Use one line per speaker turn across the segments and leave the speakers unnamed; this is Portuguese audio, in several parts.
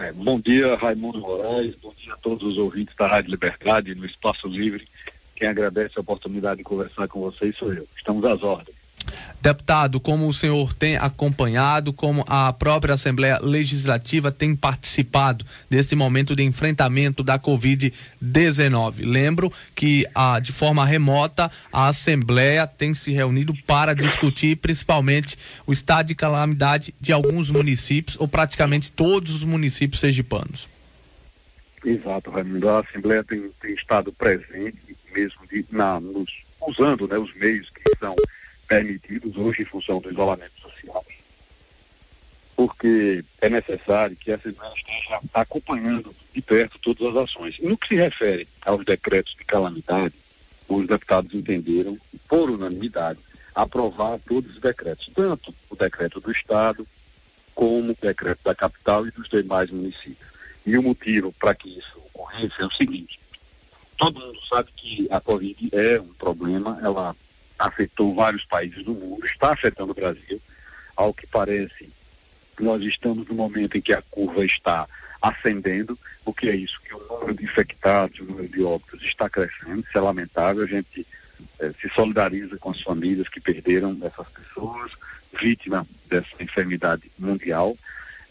É, bom dia, Raimundo Moraes, bom dia a todos os ouvintes da Rádio Liberdade, no Espaço Livre. Quem agradece a oportunidade de conversar com vocês sou eu. Estamos às ordens.
Deputado, como o senhor tem acompanhado, como a própria Assembleia Legislativa tem participado desse momento de enfrentamento da Covid-19? Lembro que ah, de forma remota a Assembleia tem se reunido para discutir principalmente o estado de calamidade de alguns municípios ou praticamente todos os municípios sergipanos.
Exato, Raimundo. A Assembleia tem, tem estado presente mesmo de, na, nos, usando né, os meios que são permitidos hoje em função do isolamento social, porque é necessário que a Assembleia esteja acompanhando de perto todas as ações. E no que se refere aos decretos de calamidade, os deputados entenderam, por unanimidade, aprovar todos os decretos, tanto o decreto do Estado, como o decreto da capital e dos demais municípios. E o motivo para que isso ocorresse é o seguinte: todo mundo sabe que a Covid é um problema, ela afetou vários países do mundo, está afetando o Brasil. Ao que parece, nós estamos no momento em que a curva está ascendendo. O que é isso? Que o número de infectados, o número de óbitos está crescendo, isso é lamentável. A gente eh, se solidariza com as famílias que perderam essas pessoas, vítima dessa enfermidade mundial,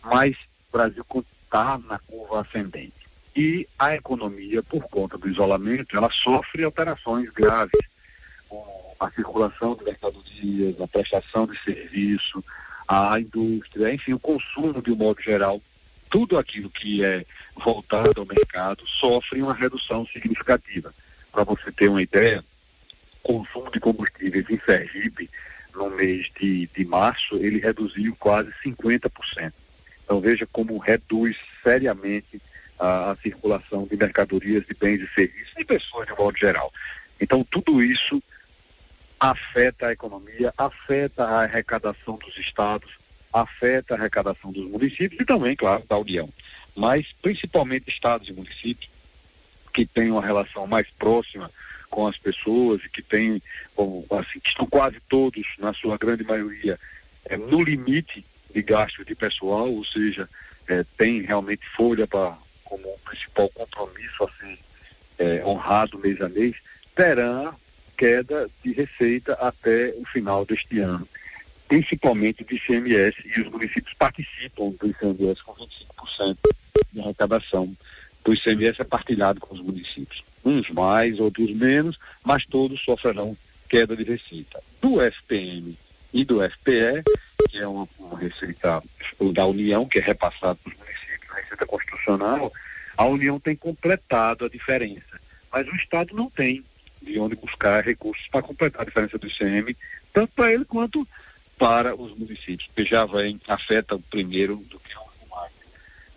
mas o Brasil está na curva ascendente. E a economia, por conta do isolamento, ela sofre alterações graves a circulação de mercadorias, a prestação de serviço, a indústria, enfim, o consumo de um modo geral, tudo aquilo que é voltado ao mercado sofre uma redução significativa. Para você ter uma ideia, o consumo de combustíveis em Sergipe, no mês de, de março, ele reduziu quase 50%. Então veja como reduz seriamente a, a circulação de mercadorias, de bens e serviços, e pessoas de modo geral. Então tudo isso afeta a economia, afeta a arrecadação dos estados, afeta a arrecadação dos municípios e também, claro, da União. Mas principalmente estados e municípios que têm uma relação mais próxima com as pessoas e que têm, assim, que estão quase todos, na sua grande maioria, é, no limite de gastos de pessoal, ou seja, é, tem realmente folha para como principal compromisso a ser é, honrado mês a mês, terá queda de receita até o final deste ano, principalmente do ICMS, e os municípios participam do ICMS com 25% de arrecadação. O ICMS é partilhado com os municípios, uns mais, outros menos, mas todos sofrerão queda de receita. Do FPM e do FPE, que é uma, uma receita da União, que é repassada para os municípios, receita constitucional, a União tem completado a diferença, mas o Estado não tem de onde buscar recursos para completar a diferença do ICM, tanto para ele quanto para os municípios, porque já vem, afeta o primeiro do que o mais.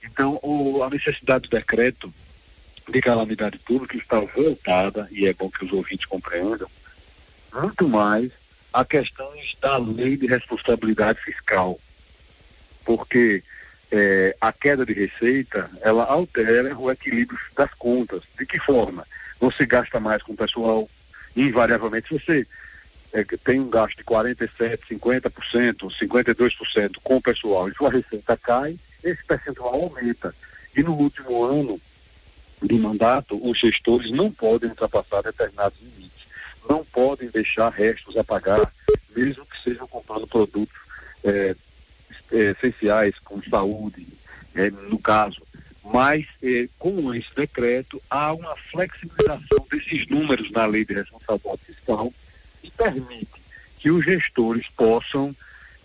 Então, o, a necessidade do decreto de calamidade pública está voltada, e é bom que os ouvintes compreendam, muito mais a questões da lei de responsabilidade fiscal. Porque é, a queda de receita, ela altera o equilíbrio das contas. De que forma? Você gasta mais com o pessoal, invariavelmente você é, tem um gasto de 47%, 50%, 52% com o pessoal e sua receita cai, esse percentual aumenta. E no último ano de mandato, os gestores não podem ultrapassar determinados limites, não podem deixar restos a pagar, mesmo que sejam comprando produtos é, é, essenciais, como saúde, é, no caso, mas eh, com esse decreto há uma flexibilização desses números na lei de responsabilidade fiscal que permite que os gestores possam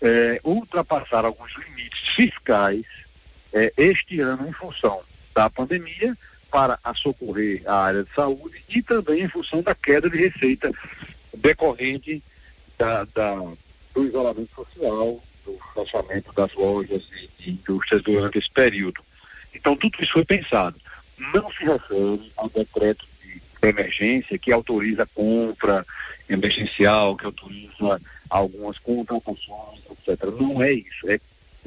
eh, ultrapassar alguns limites fiscais eh, este ano em função da pandemia para a socorrer a área de saúde e também em função da queda de receita decorrente da, da do isolamento social, do fechamento das lojas e, e indústrias durante esse período. Então, tudo isso foi pensado. Não se refere ao decreto de emergência que autoriza a compra emergencial, que autoriza algumas contratações, etc. Não é isso. É,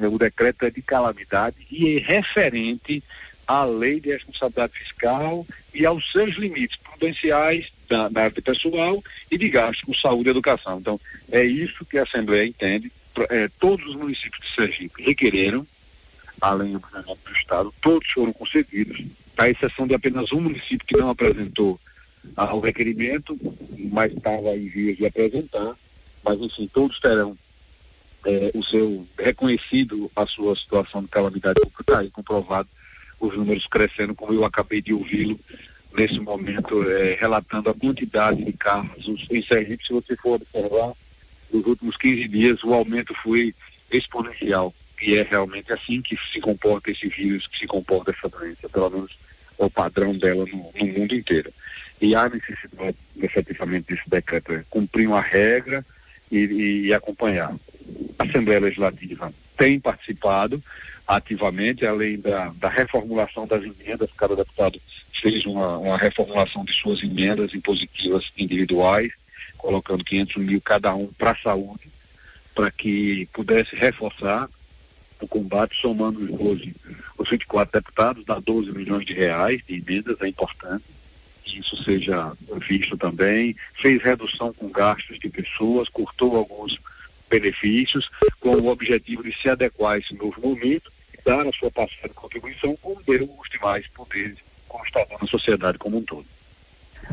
o decreto é de calamidade e é referente à lei de responsabilidade fiscal e aos seus limites prudenciais da, da área pessoal e de gasto com saúde e educação. Então, é isso que a Assembleia entende. É, todos os municípios de Sergipe requereram além do Estado, todos foram concedidos, à exceção de apenas um município que não apresentou ah, o requerimento, mas estava em vias de apresentar, mas enfim, todos terão é, o seu reconhecido a sua situação de calamidade pública, está aí comprovado, os números crescendo, como eu acabei de ouvi-lo nesse momento, é, relatando a quantidade de casos. Em Sergipe, se você for observar, nos últimos 15 dias o aumento foi exponencial, e é realmente assim que se comporta esse vírus, que se comporta essa doença, pelo menos o padrão dela no, no mundo inteiro. E há necessidade, efetivamente, desse decreto, é cumprir uma regra e, e, e acompanhar. A Assembleia Legislativa tem participado ativamente, além da, da reformulação das emendas, cada deputado fez uma, uma reformulação de suas emendas impositivas individuais, colocando 500 mil cada um para a saúde, para que pudesse reforçar o combate, somando os 12, os 24 deputados, dá 12 milhões de reais de emendas, é importante que isso seja visto também. Fez redução com gastos de pessoas, cortou alguns benefícios, com o objetivo de se adequar a esse novo momento e dar a sua parcela de contribuição, como deu os demais poderes, está na sociedade como um todo.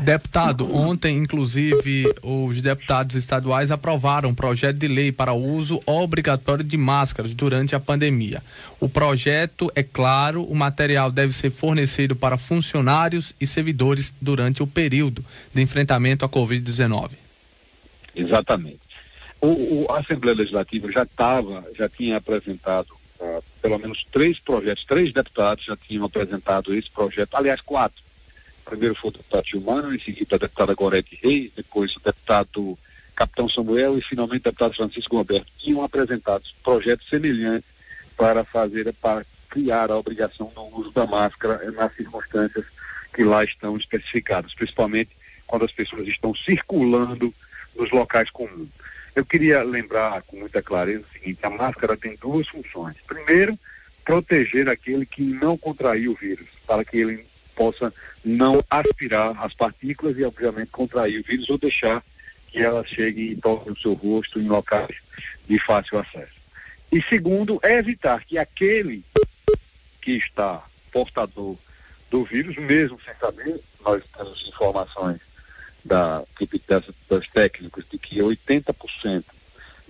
Deputado, ontem, inclusive, os deputados estaduais aprovaram um projeto de lei para o uso obrigatório de máscaras durante a pandemia. O projeto é claro, o material deve ser fornecido para funcionários e servidores durante o período de enfrentamento à Covid-19.
Exatamente. O, o, a Assembleia Legislativa já estava, já tinha apresentado uh, pelo menos três projetos, três deputados já tinham apresentado esse projeto, aliás, quatro primeiro foi o deputado Gilmano, em seguida a deputada Gorete Reis, depois o deputado Capitão Samuel e finalmente o deputado Francisco Roberto, tinham apresentado projetos semelhantes para fazer, para criar a obrigação do uso da máscara nas circunstâncias que lá estão especificadas, principalmente quando as pessoas estão circulando nos locais comuns. Eu queria lembrar com muita clareza o seguinte, a máscara tem duas funções. Primeiro, proteger aquele que não contraiu o vírus, para que ele possa não aspirar as partículas e, obviamente, contrair o vírus ou deixar que ela chegue e toque o seu rosto em locais de fácil acesso. E segundo, é evitar que aquele que está portador do vírus, mesmo sem saber, nós temos informações da equipe das, das técnicos de que 80%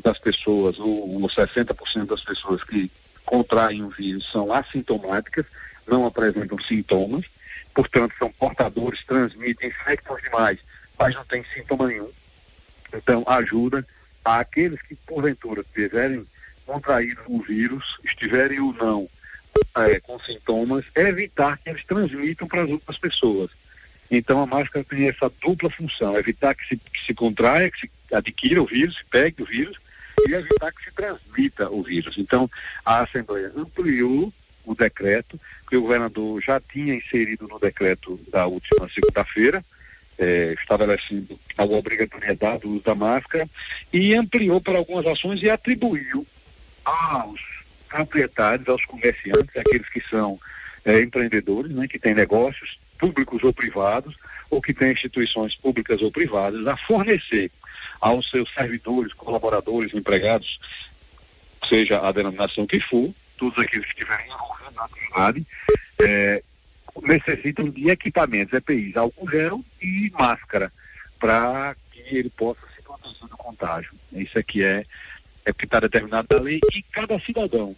das pessoas, ou, ou 60% das pessoas que contraem o vírus são assintomáticas, não apresentam sintomas, portanto, são portadores, transmitem, infectam os demais, mas não tem sintoma nenhum. Então, ajuda aqueles que, porventura, tiverem contraído o vírus, estiverem ou não é, com sintomas, evitar que eles transmitam para as outras pessoas. Então, a máscara tem essa dupla função: evitar que se, que se contraia, que se adquira o vírus, se pegue o vírus, e evitar que se transmita o vírus. Então, a Assembleia ampliou o decreto, que o governador já tinha inserido no decreto da última segunda-feira, é, estabelecendo a obrigatoriedade do uso da máscara, e ampliou para algumas ações e atribuiu aos proprietários, aos comerciantes, aqueles que são é, empreendedores, né, que têm negócios públicos ou privados, ou que têm instituições públicas ou privadas, a fornecer aos seus servidores, colaboradores, empregados, seja a denominação que for, todos aqueles que estiverem na atividade, é, necessitam de equipamentos, EPIs, álcool gel e máscara, para que ele possa se proteger do contágio. Isso aqui é, é que está determinado da lei e cada cidadão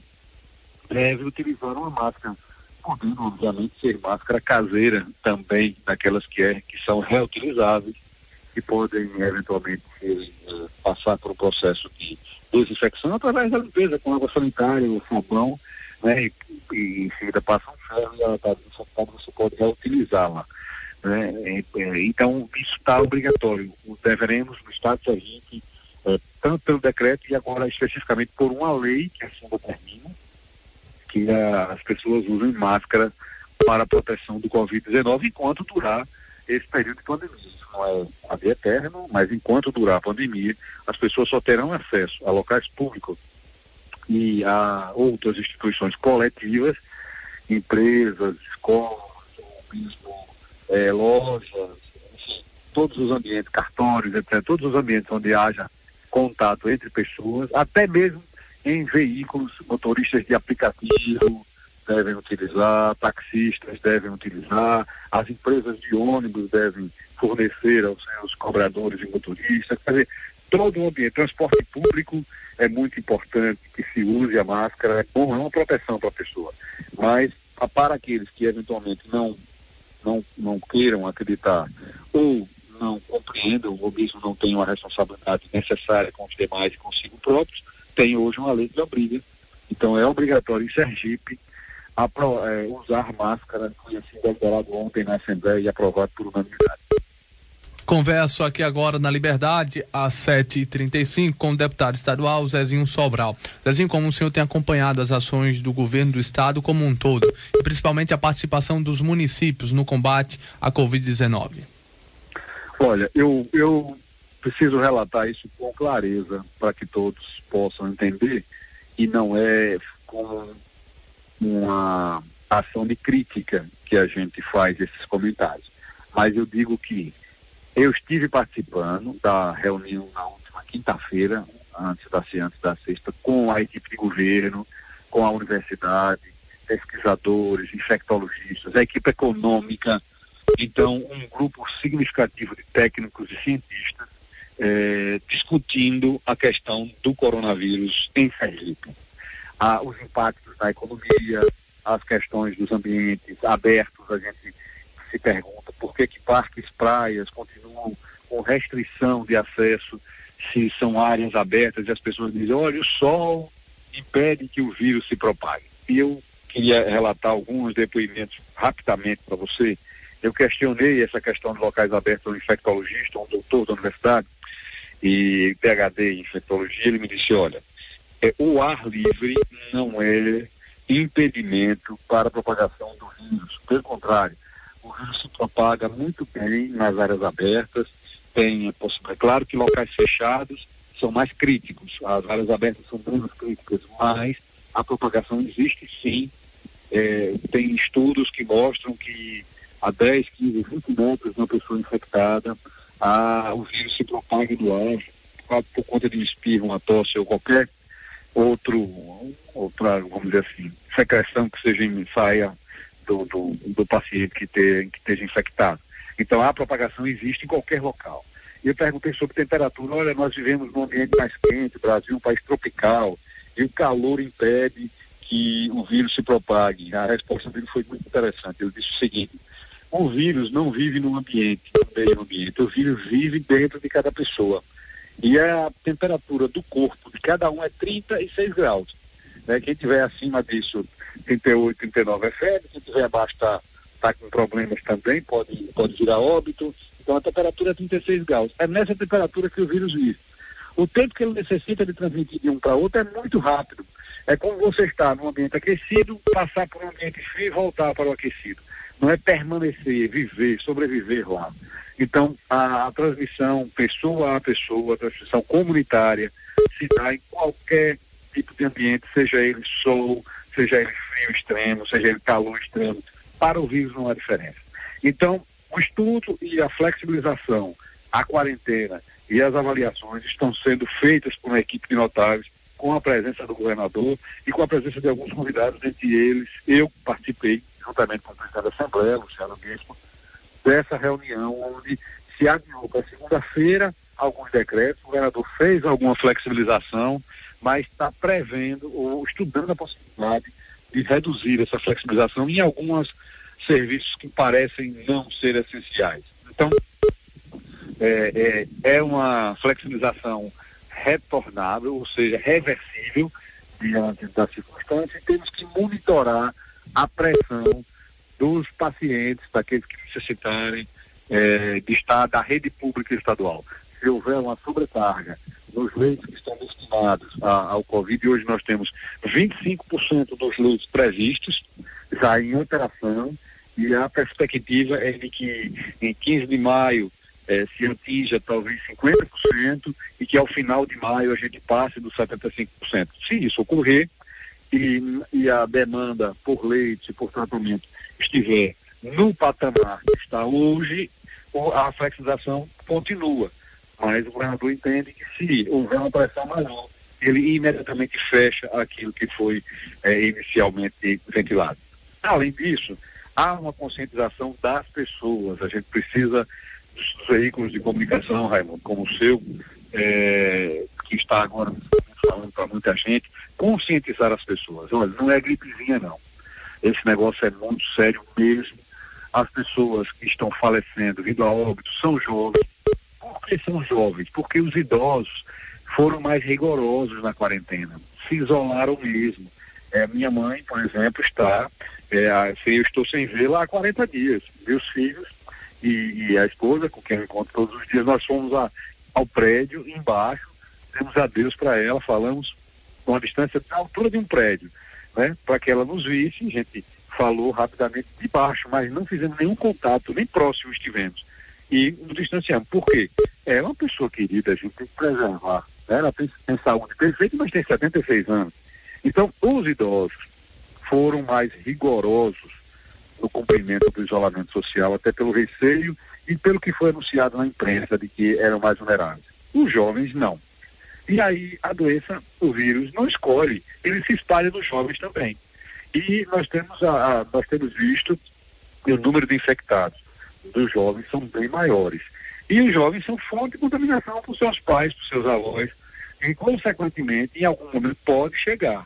deve utilizar uma máscara, podendo, obviamente, ser máscara caseira também, daquelas que, é, que são reutilizáveis e podem, eventualmente, é, passar por um processo de desinfecção através da limpeza com água sanitária, o sabão, né? E, e em seguida passa um ferro e ela está desinfectada, você pode reutilizá-la. Né? Então, isso está obrigatório. Deveremos, no Estado de Sergipe, é, tanto pelo decreto e agora especificamente por uma lei que assim determina que a, as pessoas usem máscara para a proteção do Covid-19 enquanto durar esse período de pandemia não é a vida eterna, mas enquanto durar a pandemia, as pessoas só terão acesso a locais públicos e a outras instituições coletivas, empresas, escolas, mesmo é, lojas, todos os ambientes, cartórios, etc., todos os ambientes onde haja contato entre pessoas, até mesmo em veículos, motoristas de aplicativo, devem utilizar, taxistas devem utilizar, as empresas de ônibus devem fornecer aos seus cobradores e motoristas, quer dizer, todo o ambiente, transporte público é muito importante que se use a máscara, é é uma proteção para a pessoa. Mas para aqueles que eventualmente não, não, não queiram acreditar ou não compreendam ou mesmo não tenham a responsabilidade necessária com os demais e consigo próprios, tem hoje uma lei que obriga. Então é obrigatório em Sergipe a, é, usar máscara, foi assim deliberado ontem na Assembleia e aprovado por unanimidade.
Converso aqui agora na Liberdade, às 7h35, com o deputado estadual Zezinho Sobral. Zezinho, como o senhor tem acompanhado as ações do governo do estado como um todo, e principalmente a participação dos municípios no combate à Covid-19?
Olha, eu, eu preciso relatar isso com clareza para que todos possam entender e não é com uma ação de crítica que a gente faz esses comentários. Mas eu digo que eu estive participando da reunião na última quinta-feira, antes da antes da sexta, com a equipe de governo, com a universidade, pesquisadores, infectologistas, a equipe econômica, então um grupo significativo de técnicos e cientistas eh, discutindo a questão do coronavírus em Sergipe. Ah, os impactos na economia, as questões dos ambientes abertos, a gente se pergunta por que, que parques, praias continuam com restrição de acesso se são áreas abertas e as pessoas dizem, olha, o sol impede que o vírus se propague. E eu queria relatar alguns depoimentos rapidamente para você. Eu questionei essa questão de locais abertos ao infectologista, um doutor da universidade, e PhD em infectologia, ele me disse, olha, é, o ar livre não é impedimento para a propagação do vírus. Pelo contrário, vírus se propaga muito bem nas áreas abertas, tem é. Claro que locais fechados são mais críticos, as áreas abertas são menos críticas, mas a propagação existe sim. É, tem estudos que mostram que a 10, 15, 20 metros de uma pessoa infectada, a, o vírus se propaga no ar por conta de um espirro, uma tosse ou qualquer outro, outra, vamos dizer assim, secreção que seja saia do, do, do paciente que, que esteja infectado. Então a propagação existe em qualquer local. E eu perguntei sobre temperatura, olha, nós vivemos num ambiente mais quente, Brasil é um país tropical, e o calor impede que o vírus se propague. A resposta dele foi muito interessante. Ele disse o seguinte, o vírus não vive no ambiente, no meio ambiente, o vírus vive dentro de cada pessoa. E a temperatura do corpo de cada um é 36 graus. Né? Quem tiver acima disso 38, 39 é febre, se tiver abaixo está tá com problemas também, pode, pode virar óbito. Então a temperatura é 36 graus. É nessa temperatura que o vírus vive. O tempo que ele necessita de transmitir de um para outro é muito rápido. É como você estar num ambiente aquecido, passar por um ambiente frio e voltar para o aquecido. Não é permanecer, viver, sobreviver lá. Então, a, a transmissão pessoa a pessoa, a transmissão comunitária, se dá em qualquer tipo de ambiente, seja ele sol, seja ele frio extremo, seja ele calor extremo, para o vírus não há diferença. Então, o estudo e a flexibilização, a quarentena e as avaliações estão sendo feitas por uma equipe de notáveis, com a presença do governador e com a presença de alguns convidados, entre eles, eu participei, juntamente com o presidente da Assembleia, Luciano Bispo, dessa reunião onde se adiou para segunda-feira alguns decretos, o governador fez alguma flexibilização, mas está prevendo ou estudando a possibilidade de reduzir essa flexibilização em alguns serviços que parecem não ser essenciais. Então, é, é, é uma flexibilização retornável, ou seja, reversível diante das circunstâncias, e temos que monitorar a pressão dos pacientes, daqueles que necessitarem é, de estar da rede pública estadual. Se houver uma sobrecarga nos leitos que estão destinados a, ao Covid, hoje nós temos 25% dos leitos previstos já em operação. E a perspectiva é de que em 15 de maio eh, se atinja talvez 50% e que ao final de maio a gente passe dos 75%. Se isso ocorrer e, e a demanda por leite, por tratamento estiver no patamar que está hoje, a flexibilização continua mas o governador entende que se houver uma pressão maior, ele imediatamente fecha aquilo que foi é, inicialmente ventilado. Além disso, há uma conscientização das pessoas. A gente precisa dos veículos de comunicação, Raimundo, como o seu, é, que está agora falando para muita gente, conscientizar as pessoas. Olha, não é gripezinha, não. Esse negócio é muito sério mesmo. As pessoas que estão falecendo, vindo a óbito, são jovens. Por que são jovens? Porque os idosos foram mais rigorosos na quarentena, se isolaram mesmo. É, minha mãe, por exemplo, está, é, eu estou sem vê-la há 40 dias. Meus filhos e, e, a esposa, com quem eu encontro todos os dias, nós fomos a, ao prédio embaixo, demos adeus para ela, falamos com a distância da altura de um prédio, né, para que ela nos visse, a gente falou rapidamente de baixo, mas não fizemos nenhum contato, nem próximo estivemos. E nos distanciamos. Por quê? É uma pessoa querida, a gente tem que preservar ela tem, tem saúde perfeita, mas tem 76 anos. Então, os idosos foram mais rigorosos no cumprimento do isolamento social, até pelo receio e pelo que foi anunciado na imprensa de que eram mais vulneráveis. Os jovens não. E aí a doença, o vírus, não escolhe, ele se espalha nos jovens também. E nós temos, a, a nós temos visto o número de infectados dos jovens são bem maiores. E os jovens são fonte de contaminação para os seus pais, para os seus avós, e, consequentemente, em algum momento pode chegar.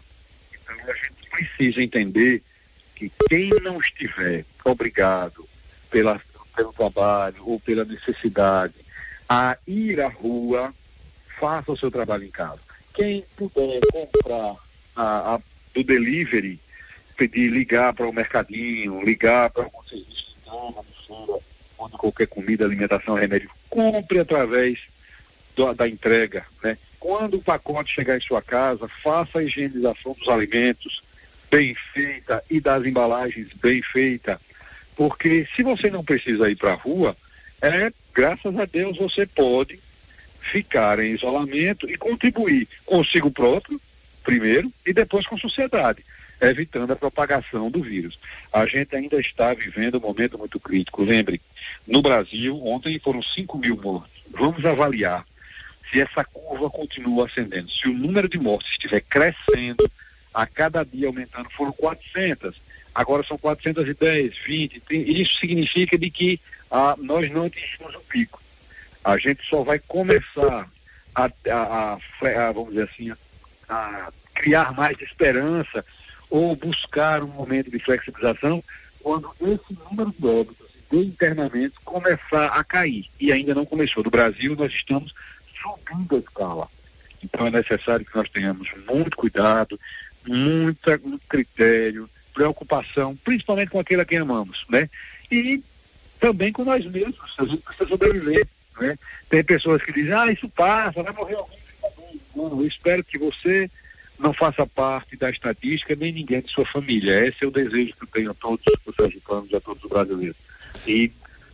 Então, a gente precisa entender que quem não estiver obrigado pela, pelo trabalho ou pela necessidade a ir à rua, faça o seu trabalho em casa. Quem puder comprar a, a, do delivery, pedir, ligar para o mercadinho, ligar para algum serviço de feira, ou de qualquer comida, alimentação, remédio, compre através do, da entrega, né? quando o pacote chegar em sua casa, faça a higienização dos alimentos bem feita e das embalagens bem feita, porque se você não precisa ir para a rua, é graças a Deus você pode ficar em isolamento e contribuir consigo próprio, primeiro, e depois com a sociedade, evitando a propagação do vírus. A gente ainda está vivendo um momento muito crítico. Lembre, no Brasil, ontem foram 5 mil mortos. Vamos avaliar se essa curva continua ascendendo, se o número de mortes estiver crescendo, a cada dia aumentando, foram 400, agora são 410, 20, 30, isso significa de que ah, nós não atingimos o pico. A gente só vai começar a, a, a, a vamos dizer assim, a criar mais esperança ou buscar um momento de flexibilização quando esse número de óbitos de internamentos começar a cair. E ainda não começou. No Brasil, nós estamos subindo a escala. Então é necessário que nós tenhamos muito cuidado, muita, muito critério, preocupação, principalmente com aquele a quem amamos, né? E também com nós mesmos, a gente precisa sobreviver, né? Tem pessoas que dizem, ah, isso passa, vai morrer alguém, Não, eu espero que você não faça parte da estatística, nem ninguém de sua família. Esse é o desejo que eu tenho a todos os sergipanos e a todos os brasileiros. E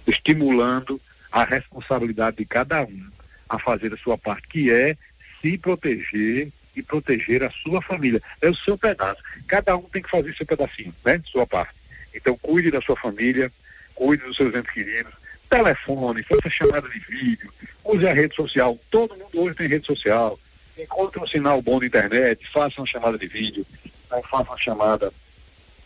estimulando a responsabilidade de cada um a fazer a sua parte, que é se proteger e proteger a sua família. É o seu pedaço. Cada um tem que fazer seu pedacinho, né? Sua parte. Então cuide da sua família, cuide dos seus entes queridos, telefone, faça chamada de vídeo, use a rede social. Todo mundo hoje tem rede social. Encontre um sinal bom de internet, faça uma chamada de vídeo, né? faça uma chamada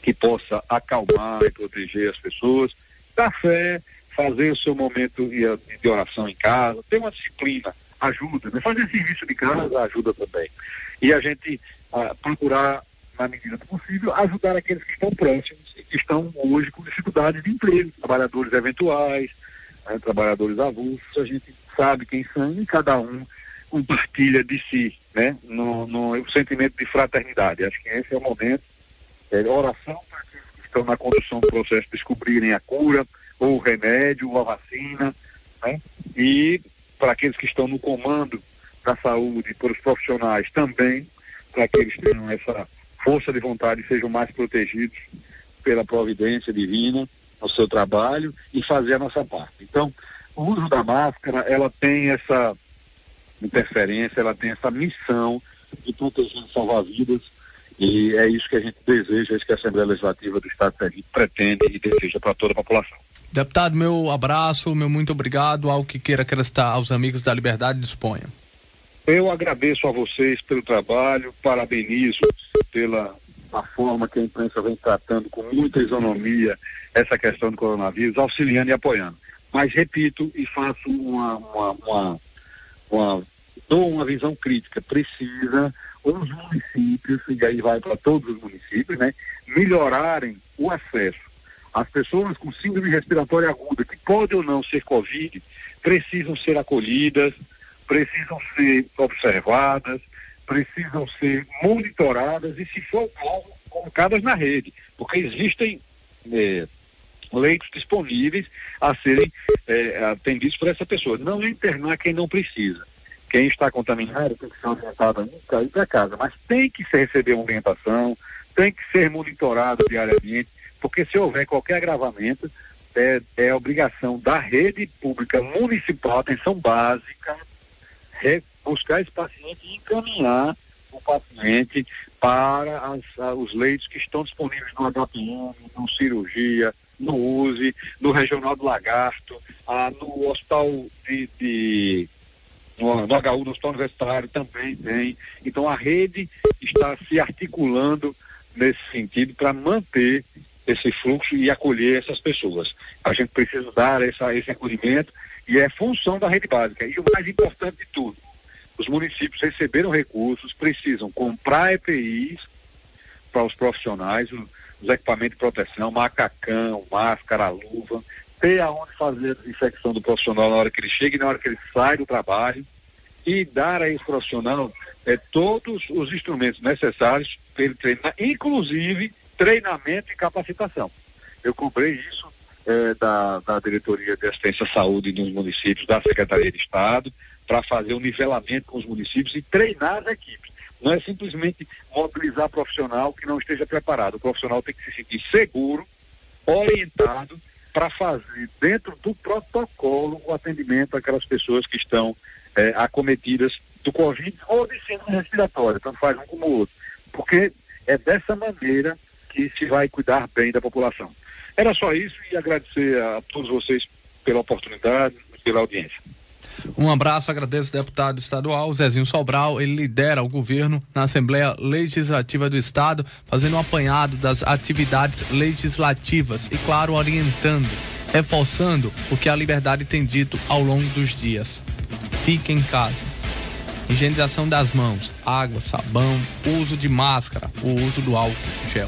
que possa acalmar e proteger as pessoas. Café, fazer o seu momento de oração em casa, ter uma disciplina ajuda, né? fazer serviço de casa ajuda também. E a gente ah, procurar, na medida do possível, ajudar aqueles que estão próximos e que estão hoje com dificuldade de emprego, trabalhadores eventuais, né? trabalhadores avulsos, a gente sabe quem são e cada um compartilha de si, né? No, no sentimento de fraternidade. Acho que esse é o momento. É, oração para aqueles que estão na condução do processo descobrirem a cura, ou o remédio, ou a vacina, né? E para aqueles que estão no comando da saúde, para os profissionais também, para que eles tenham essa força de vontade e sejam mais protegidos pela providência divina no seu trabalho e fazer a nossa parte. Então, o uso da máscara, ela tem essa interferência, ela tem essa missão de proteger e salvar vidas e é isso que a gente deseja, é isso que a Assembleia Legislativa do Estado de Sergipe pretende e deseja para toda a população.
Deputado, meu abraço, meu muito obrigado. Algo que queira acrescentar aos amigos da Liberdade, disponha.
Eu agradeço a vocês pelo trabalho, parabenizo pela a forma que a imprensa vem tratando com muita isonomia essa questão do coronavírus, auxiliando e apoiando. Mas repito e faço uma, uma, uma, uma dou uma visão crítica. Precisa os municípios, e aí vai para todos os municípios, né, melhorarem o acesso. As pessoas com síndrome respiratória aguda, que podem ou não ser Covid, precisam ser acolhidas, precisam ser observadas, precisam ser monitoradas e, se for o caso, colocadas na rede, porque existem é, leitos disponíveis a serem é, atendidos por essa pessoa. Não internar quem não precisa. Quem está contaminado tem que ser orientado a ir para casa, mas tem que receber uma orientação, tem que ser monitorado diariamente, porque se houver qualquer agravamento, é, é obrigação da rede pública municipal, atenção básica, buscar esse paciente e encaminhar o paciente para as, os leitos que estão disponíveis no HPM, no cirurgia, no USE, no Regional do Lagarto, ah, no Hospital de, de no, no HU, no Hospital Universitário também tem. Então a rede está se articulando nesse sentido para manter esse fluxo e acolher essas pessoas. A gente precisa dar essa, esse acolhimento e é função da rede básica. E o mais importante de tudo, os municípios receberam recursos, precisam comprar EPIs para os profissionais, os equipamentos de proteção, macacão, máscara, luva, ter aonde fazer a desinfecção do profissional na hora que ele chega e na hora que ele sai do trabalho e dar a esse profissional é, todos os instrumentos necessários para ele treinar, inclusive treinamento e capacitação. Eu comprei isso é, da, da Diretoria de Assistência à Saúde nos municípios, da Secretaria de Estado, para fazer o um nivelamento com os municípios e treinar as equipes. Não é simplesmente mobilizar profissional que não esteja preparado. O profissional tem que se sentir seguro, orientado para fazer dentro do protocolo o atendimento àquelas pessoas que estão é, acometidas do Covid ou de síndrome respiratória, tanto faz um como o outro. Porque é dessa maneira que se vai cuidar bem da população. Era só isso e agradecer a todos vocês pela oportunidade pela audiência.
Um abraço, agradeço ao deputado estadual Zezinho Sobral, ele lidera o governo na Assembleia Legislativa do Estado, fazendo um apanhado das atividades legislativas e, claro, orientando, reforçando o que a liberdade tem dito ao longo dos dias. Fique em casa. Higienização das mãos, água, sabão, uso de máscara, o uso do álcool gel.